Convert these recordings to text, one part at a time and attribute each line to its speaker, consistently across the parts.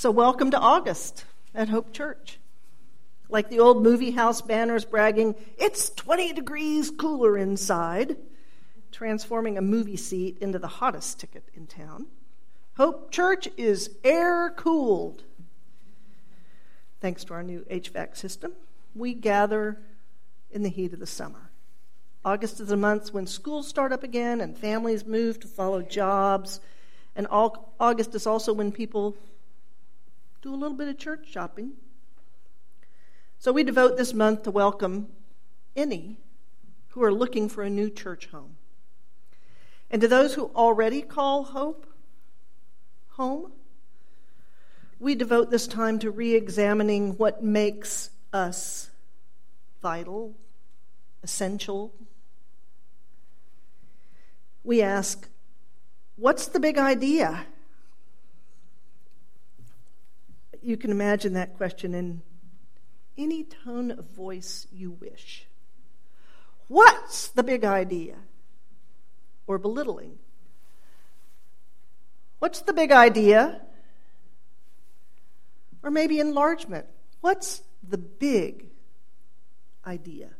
Speaker 1: So, welcome to August at Hope Church. Like the old movie house banners bragging, it's 20 degrees cooler inside, transforming a movie seat into the hottest ticket in town. Hope Church is air cooled. Thanks to our new HVAC system, we gather in the heat of the summer. August is a month when schools start up again and families move to follow jobs. And all, August is also when people do a little bit of church shopping. So we devote this month to welcome any who are looking for a new church home. And to those who already call hope home, we devote this time to re examining what makes us vital, essential. We ask, what's the big idea? You can imagine that question in any tone of voice you wish. What's the big idea? Or belittling. What's the big idea? Or maybe enlargement. What's the big idea?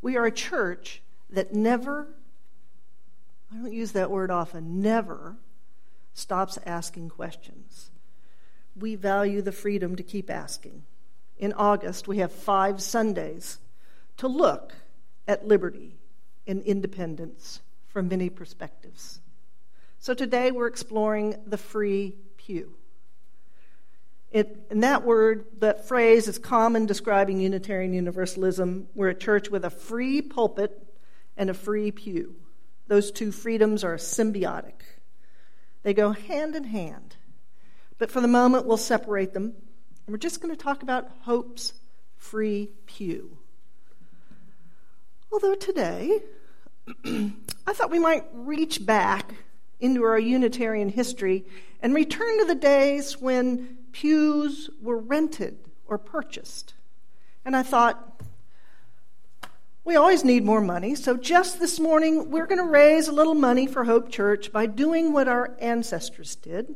Speaker 1: We are a church that never, I don't use that word often, never stops asking questions. We value the freedom to keep asking. In August, we have five Sundays to look at liberty and independence from many perspectives. So today we're exploring the free pew. It, and that word, that phrase is common describing Unitarian Universalism. We're a church with a free pulpit and a free pew. Those two freedoms are symbiotic, they go hand in hand. But for the moment, we'll separate them. And we're just going to talk about Hope's free pew. Although today, I thought we might reach back into our Unitarian history and return to the days when pews were rented or purchased. And I thought, we always need more money, so just this morning we're going to raise a little money for Hope Church by doing what our ancestors did.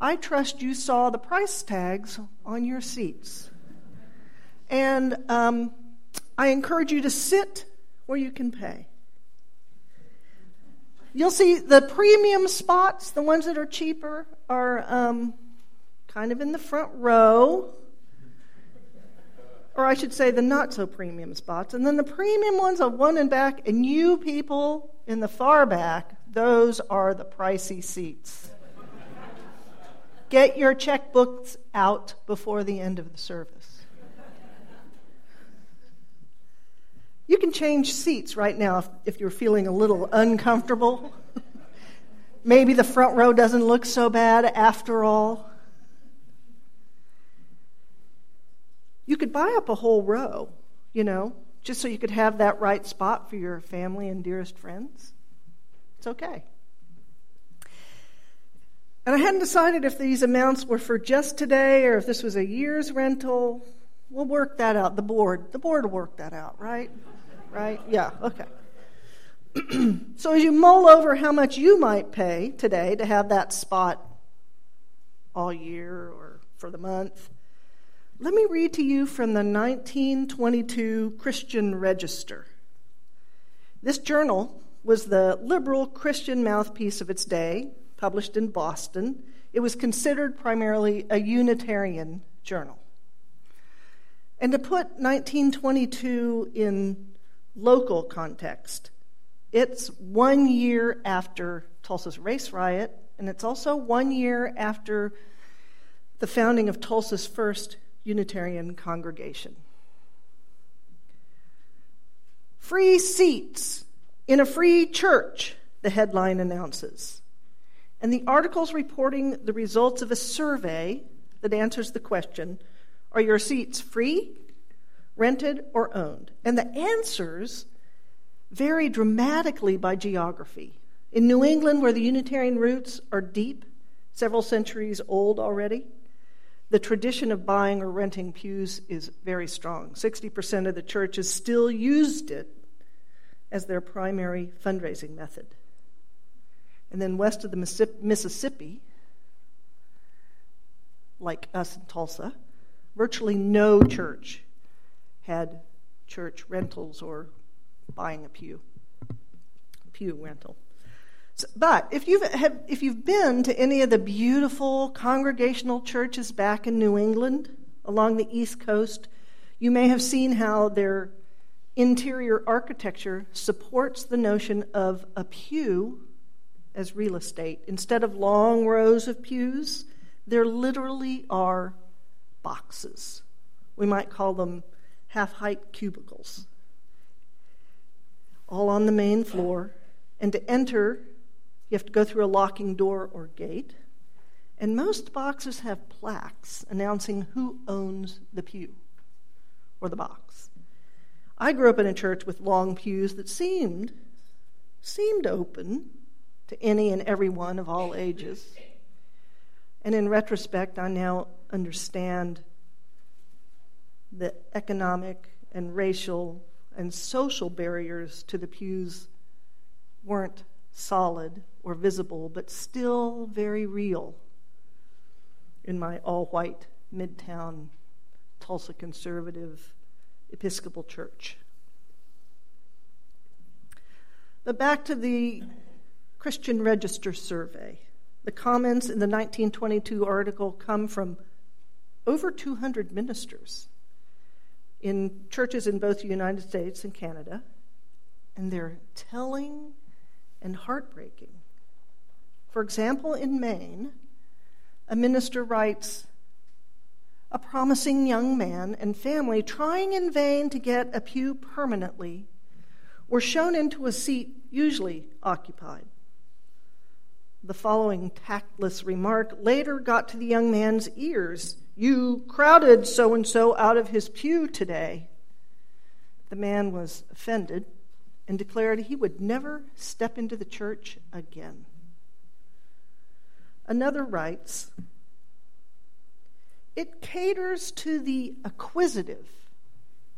Speaker 1: I trust you saw the price tags on your seats. And um, I encourage you to sit where you can pay. You'll see the premium spots, the ones that are cheaper, are um, kind of in the front row. Or I should say the not so premium spots. And then the premium ones are one in back, and you people in the far back, those are the pricey seats. Get your checkbooks out before the end of the service. You can change seats right now if, if you're feeling a little uncomfortable. Maybe the front row doesn't look so bad after all. You could buy up a whole row, you know, just so you could have that right spot for your family and dearest friends. It's okay. And I hadn't decided if these amounts were for just today or if this was a year's rental. We'll work that out. The board, the board will work that out, right? Right? Yeah, okay. so as you mull over how much you might pay today to have that spot all year or for the month, let me read to you from the 1922 Christian Register. This journal was the liberal Christian mouthpiece of its day, published in Boston. It was considered primarily a Unitarian journal. And to put 1922 in local context, it's one year after Tulsa's race riot, and it's also one year after the founding of Tulsa's first Unitarian congregation. Free seats in a free church, the headline announces. And the article's reporting the results of a survey that answers the question Are your seats free, rented, or owned? And the answers vary dramatically by geography. In New England, where the Unitarian roots are deep, several centuries old already, the tradition of buying or renting pews is very strong. 60% of the churches still used it as their primary fundraising method. And then west of the Mississippi, like us in Tulsa, virtually no church had church rentals or buying a pew, pew rental. So, but if you've, have, if you've been to any of the beautiful congregational churches back in New England along the East Coast, you may have seen how their interior architecture supports the notion of a pew as real estate. Instead of long rows of pews, there literally are boxes. We might call them half height cubicles, all on the main floor. And to enter, you have to go through a locking door or gate. And most boxes have plaques announcing who owns the pew or the box. I grew up in a church with long pews that seemed seemed open to any and everyone of all ages. And in retrospect, I now understand the economic and racial and social barriers to the pews weren't solid or visible, but still very real in my all white midtown Tulsa conservative Episcopal church. But back to the Christian Register survey. The comments in the 1922 article come from over 200 ministers in churches in both the United States and Canada, and they're telling and heartbreaking. For example, in Maine, a minister writes A promising young man and family trying in vain to get a pew permanently were shown into a seat usually occupied. The following tactless remark later got to the young man's ears You crowded so and so out of his pew today. The man was offended and declared he would never step into the church again. Another writes It caters to the acquisitive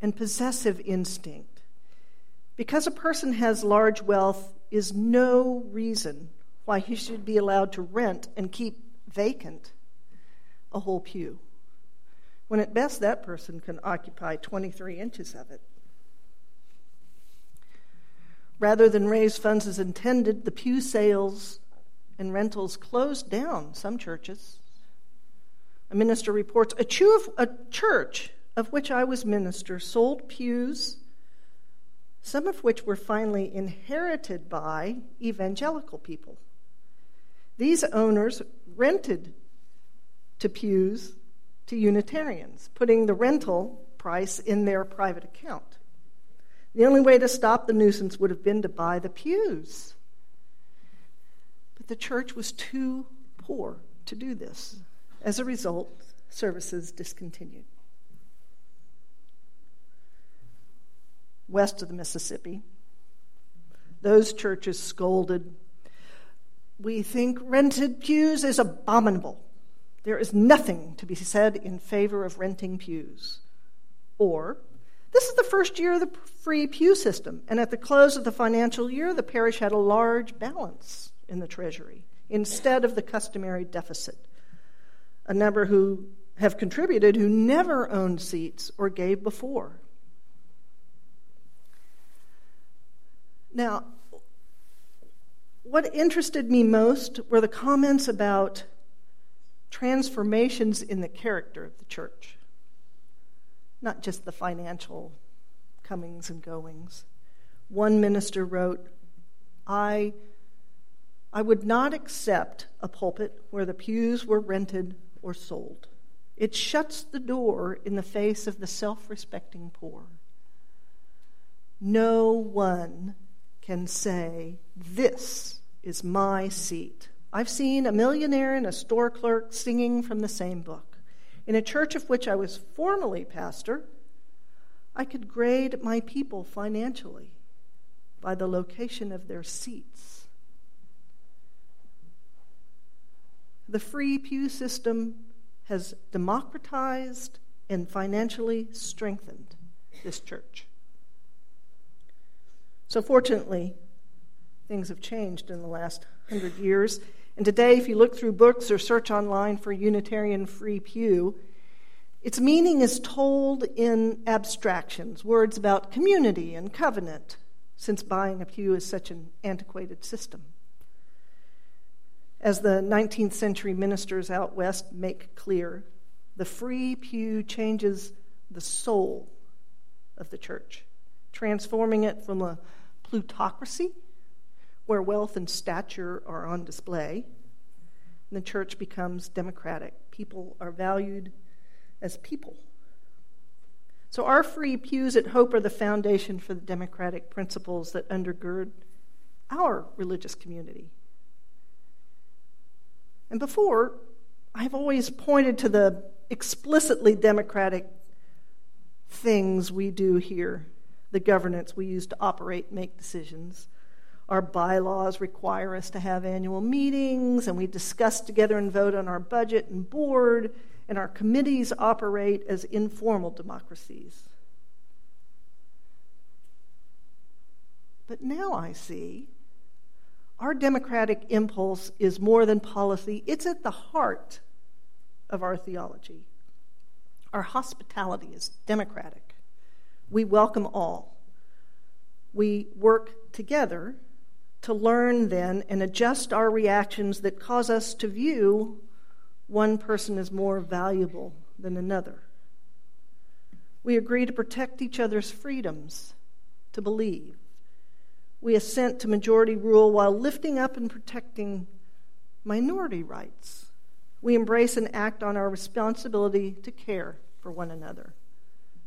Speaker 1: and possessive instinct. Because a person has large wealth is no reason why he should be allowed to rent and keep vacant a whole pew, when at best that person can occupy 23 inches of it. Rather than raise funds as intended, the pew sales and rentals closed down some churches. A minister reports a, church of which I was minister sold pews, some of which were finally inherited by evangelical people. These owners rented to pews to Unitarians, putting the rental price in their private account. The only way to stop the nuisance would have been to buy the pews. But the church was too poor to do this. As a result, services discontinued. West of the Mississippi, those churches scolded we think rented pews is abominable. There is nothing to be said in favor of renting pews. Or, this is the first year of the free pew system, and at the close of the financial year, the parish had a large balance in the treasury instead of the customary deficit. A number who have contributed who never owned seats or gave before. Now, what interested me most were the comments about transformations in the character of the church, not just the financial comings and goings. One minister wrote, I, I would not accept a pulpit where the pews were rented or sold. It shuts the door in the face of the self respecting poor. No one can say, This is my seat. I've seen a millionaire and a store clerk singing from the same book. In a church of which I was formerly pastor, I could grade my people financially by the location of their seats. The free pew system has democratized and financially strengthened this church. So, fortunately, things have changed in the last hundred years. And today, if you look through books or search online for Unitarian Free Pew, its meaning is told in abstractions, words about community and covenant, since buying a pew is such an antiquated system. As the 19th century ministers out west make clear, the free pew changes the soul of the church, transforming it from a plutocracy where wealth and stature are on display. The church becomes democratic. People are valued as people. So, our free pews at Hope are the foundation for the democratic principles that undergird our religious community. And before, I've always pointed to the explicitly democratic things we do here, the governance we use to operate make decisions. Our bylaws require us to have annual meetings, and we discuss together and vote on our budget and board, and our committees operate as informal democracies. But now I see our democratic impulse is more than policy, it's at the heart of our theology. Our hospitality is democratic. We welcome all. We work together to learn then and adjust our reactions that cause us to view one person as more valuable than another. We agree to protect each other's freedoms to believe. We assent to majority rule while lifting up and protecting minority rights. We embrace and act on our responsibility to care for one another.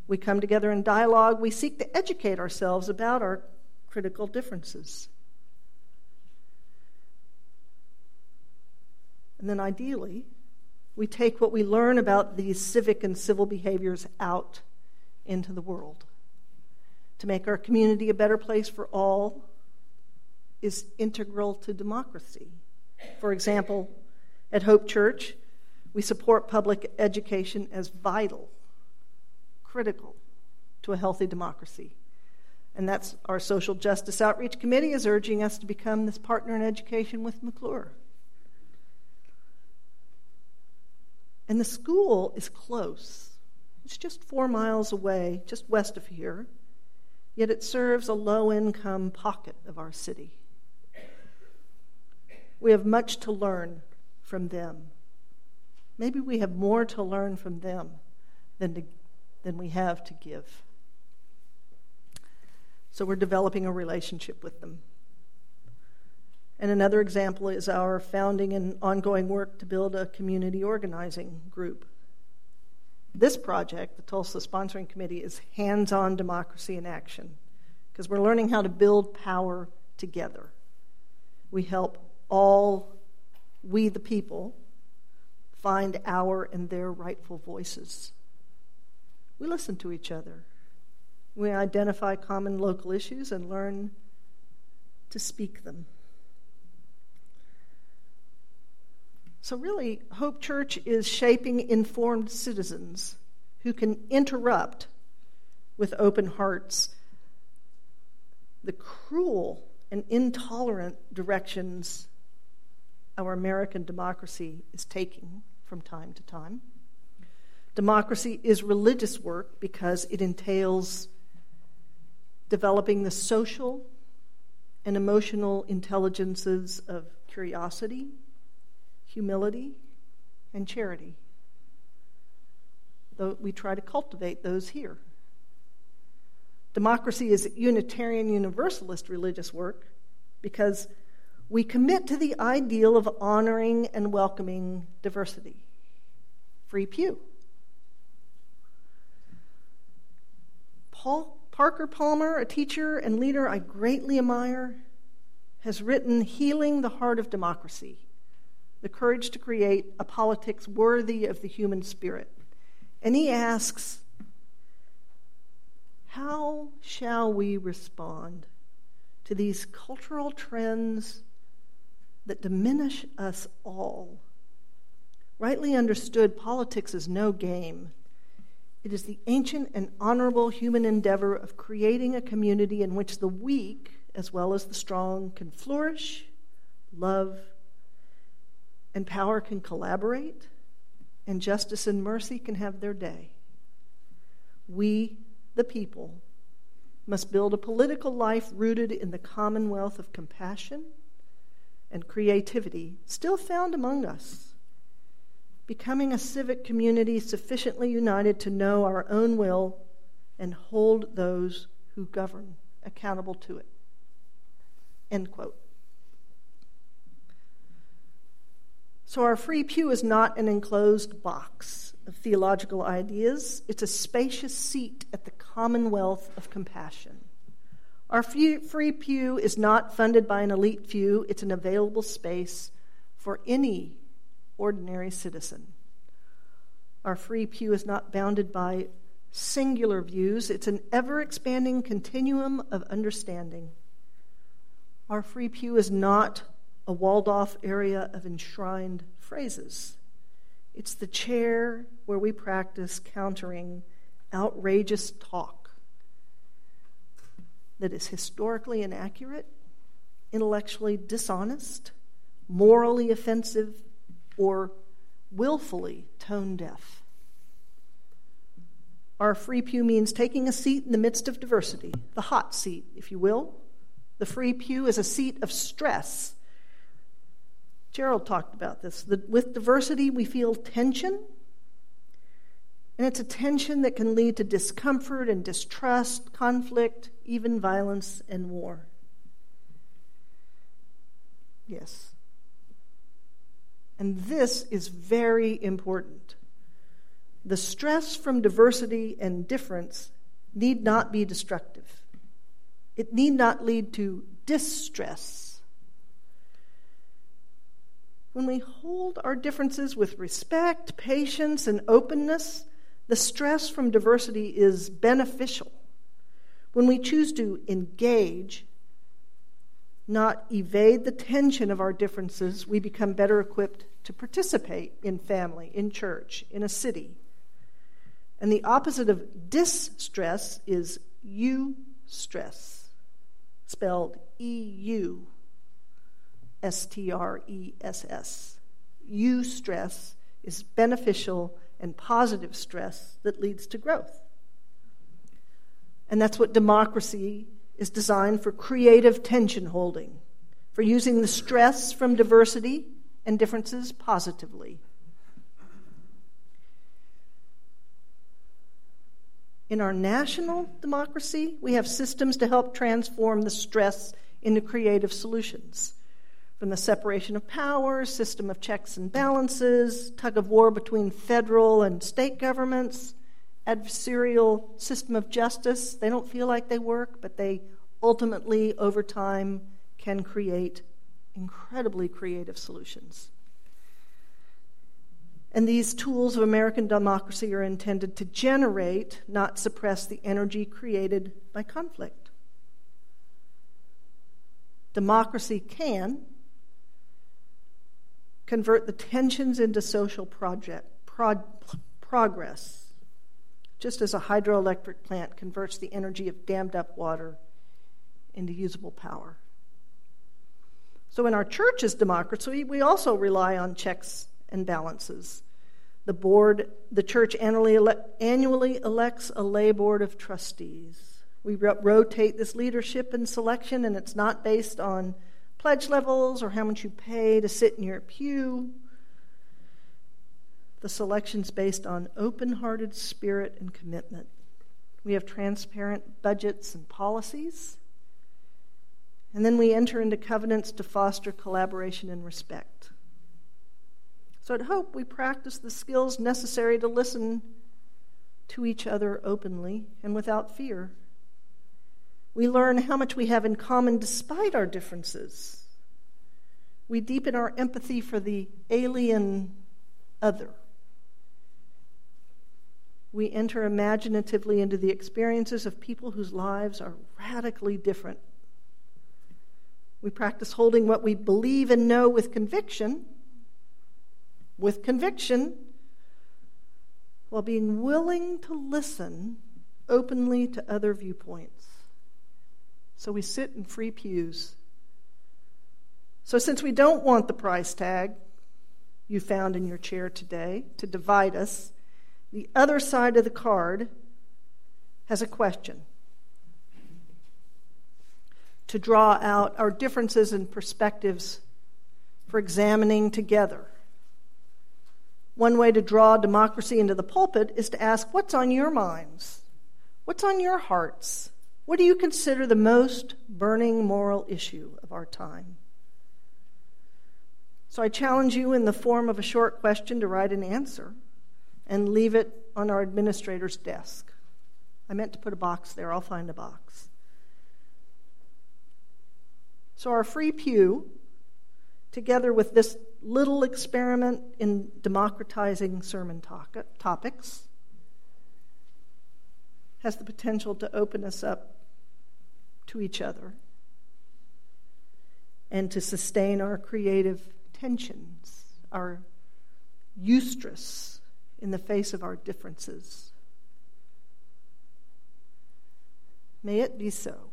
Speaker 1: We come together in dialogue. We seek to educate ourselves about our critical differences. And then ideally, we take what we learn about these civic and civil behaviors out into the world. To make our community a better place for all is integral to democracy. For example, at Hope Church, we support public education as vital, critical to a healthy democracy. And that's our Social Justice Outreach Committee is urging us to become this partner in education with McClure. And the school is close. It's just four miles away, just west of here, yet it serves a low income pocket of our city. We have much to learn from them. Maybe we have more to learn from them than, to, than we have to give. So we're developing a relationship with them. And another example is our founding and ongoing work to build a community organizing group. This project, the Tulsa Sponsoring Committee, is hands on democracy in action because we're learning how to build power together. We help all we, the people, find our and their rightful voices. We listen to each other. We identify common local issues and learn to speak them. So, really, Hope Church is shaping informed citizens who can interrupt with open hearts the cruel and intolerant directions our American democracy is taking from time to time. Democracy is religious work because it entails developing the social and emotional intelligences of curiosity, humility, and charity. Though we try to cultivate those here. Democracy is Unitarian Universalist religious work because we commit to the ideal of honoring and welcoming diversity. Free Pew. Paul Parker Palmer, a teacher and leader I greatly admire, has written Healing the Heart of Democracy the courage to create a politics worthy of the human spirit. And he asks, How shall we respond to these cultural trends that diminish us all? Rightly understood, politics is no game. It is the ancient and honorable human endeavor of creating a community in which the weak, as well as the strong, can flourish, love, and power can collaborate, and justice and mercy can have their day. We, the people, must build a political life rooted in the commonwealth of compassion and creativity still found among us, becoming a civic community sufficiently united to know our own will and hold those who govern accountable to it. End quote. So, our free pew is not an enclosed box of theological ideas, it's a spacious seat at the commonwealth of compassion. Our free pew is not funded by an elite few, it's an available space for any ordinary citizen. Our free pew is not bounded by singular views, it's an ever expanding continuum of understanding. Our free pew is not a walled off area of enshrined phrases. It's the chair where we practice countering outrageous talk that is historically inaccurate, intellectually dishonest, morally offensive, or willfully tone deaf. Our free pew means taking a seat in the midst of diversity, the hot seat, if you will. The free pew is a seat of stress Gerald talked about this. With diversity, we feel tension, and it's a tension that can lead to discomfort and distrust, conflict, even violence and war. Yes. And this is very important. The stress from diversity and difference need not be destructive. It need not lead to distress when we hold our differences with respect, patience, and openness, the stress from diversity is beneficial. When we choose to engage, not evade the tension of our differences, we become better equipped to participate in family, in church, in a city. And the opposite of distress is eustress, spelled E U S T R E S S. Eustress is beneficial and positive stress that leads to growth. And that's what democracy is designed for creative tension holding, for using the stress from diversity and differences positively. In our national democracy, we have systems to help transform the stress into creative solutions from the separation of powers, system of checks and balances, tug of war between federal and state governments, adversarial system of justice. They don't feel like they work, but they ultimately, over time, can create incredibly creative solutions. And these tools of American democracy are intended to generate, not suppress, the energy created by conflict. Democracy can, convert the tensions into social project, prog- progress, just as a hydroelectric plant converts the energy of dammed up water into usable power. So, in our church's democracy, we also rely on checks and balances. The board, the church annually, ele- annually elects a lay board of trustees. We ro- rotate this leadership and selection, and it's not based on pledge levels or how much you pay to sit in your pew. The selection's based on open hearted spirit and commitment. We have transparent budgets and policies. And then we enter into covenants to foster collaboration and respect. So I'd hope we practice the skills necessary to listen to each other openly and without fear. We learn how much we have in common despite our differences. We deepen our empathy for the alien other. We enter imaginatively into the experiences of people whose lives are radically different. We practice holding what we believe and know with conviction, with conviction, while being willing to listen openly to other viewpoints. So we sit in free pews. So, since we don't want the price tag, you found in your chair today to divide us, the other side of the card has a question to draw out our differences and perspectives for examining together. One way to draw democracy into the pulpit is to ask, What's on your minds? What's on your hearts? What do you consider the most burning moral issue of our time? So I challenge you in the form of a short question to write an answer and leave it on our administrator's desk. I meant to put a box there, I'll find a box. So, our free pew, together with this little experiment in democratizing sermon topics, has the potential to open us up to each other and to sustain our creative tensions, our eustress in the face of our differences. May it be so.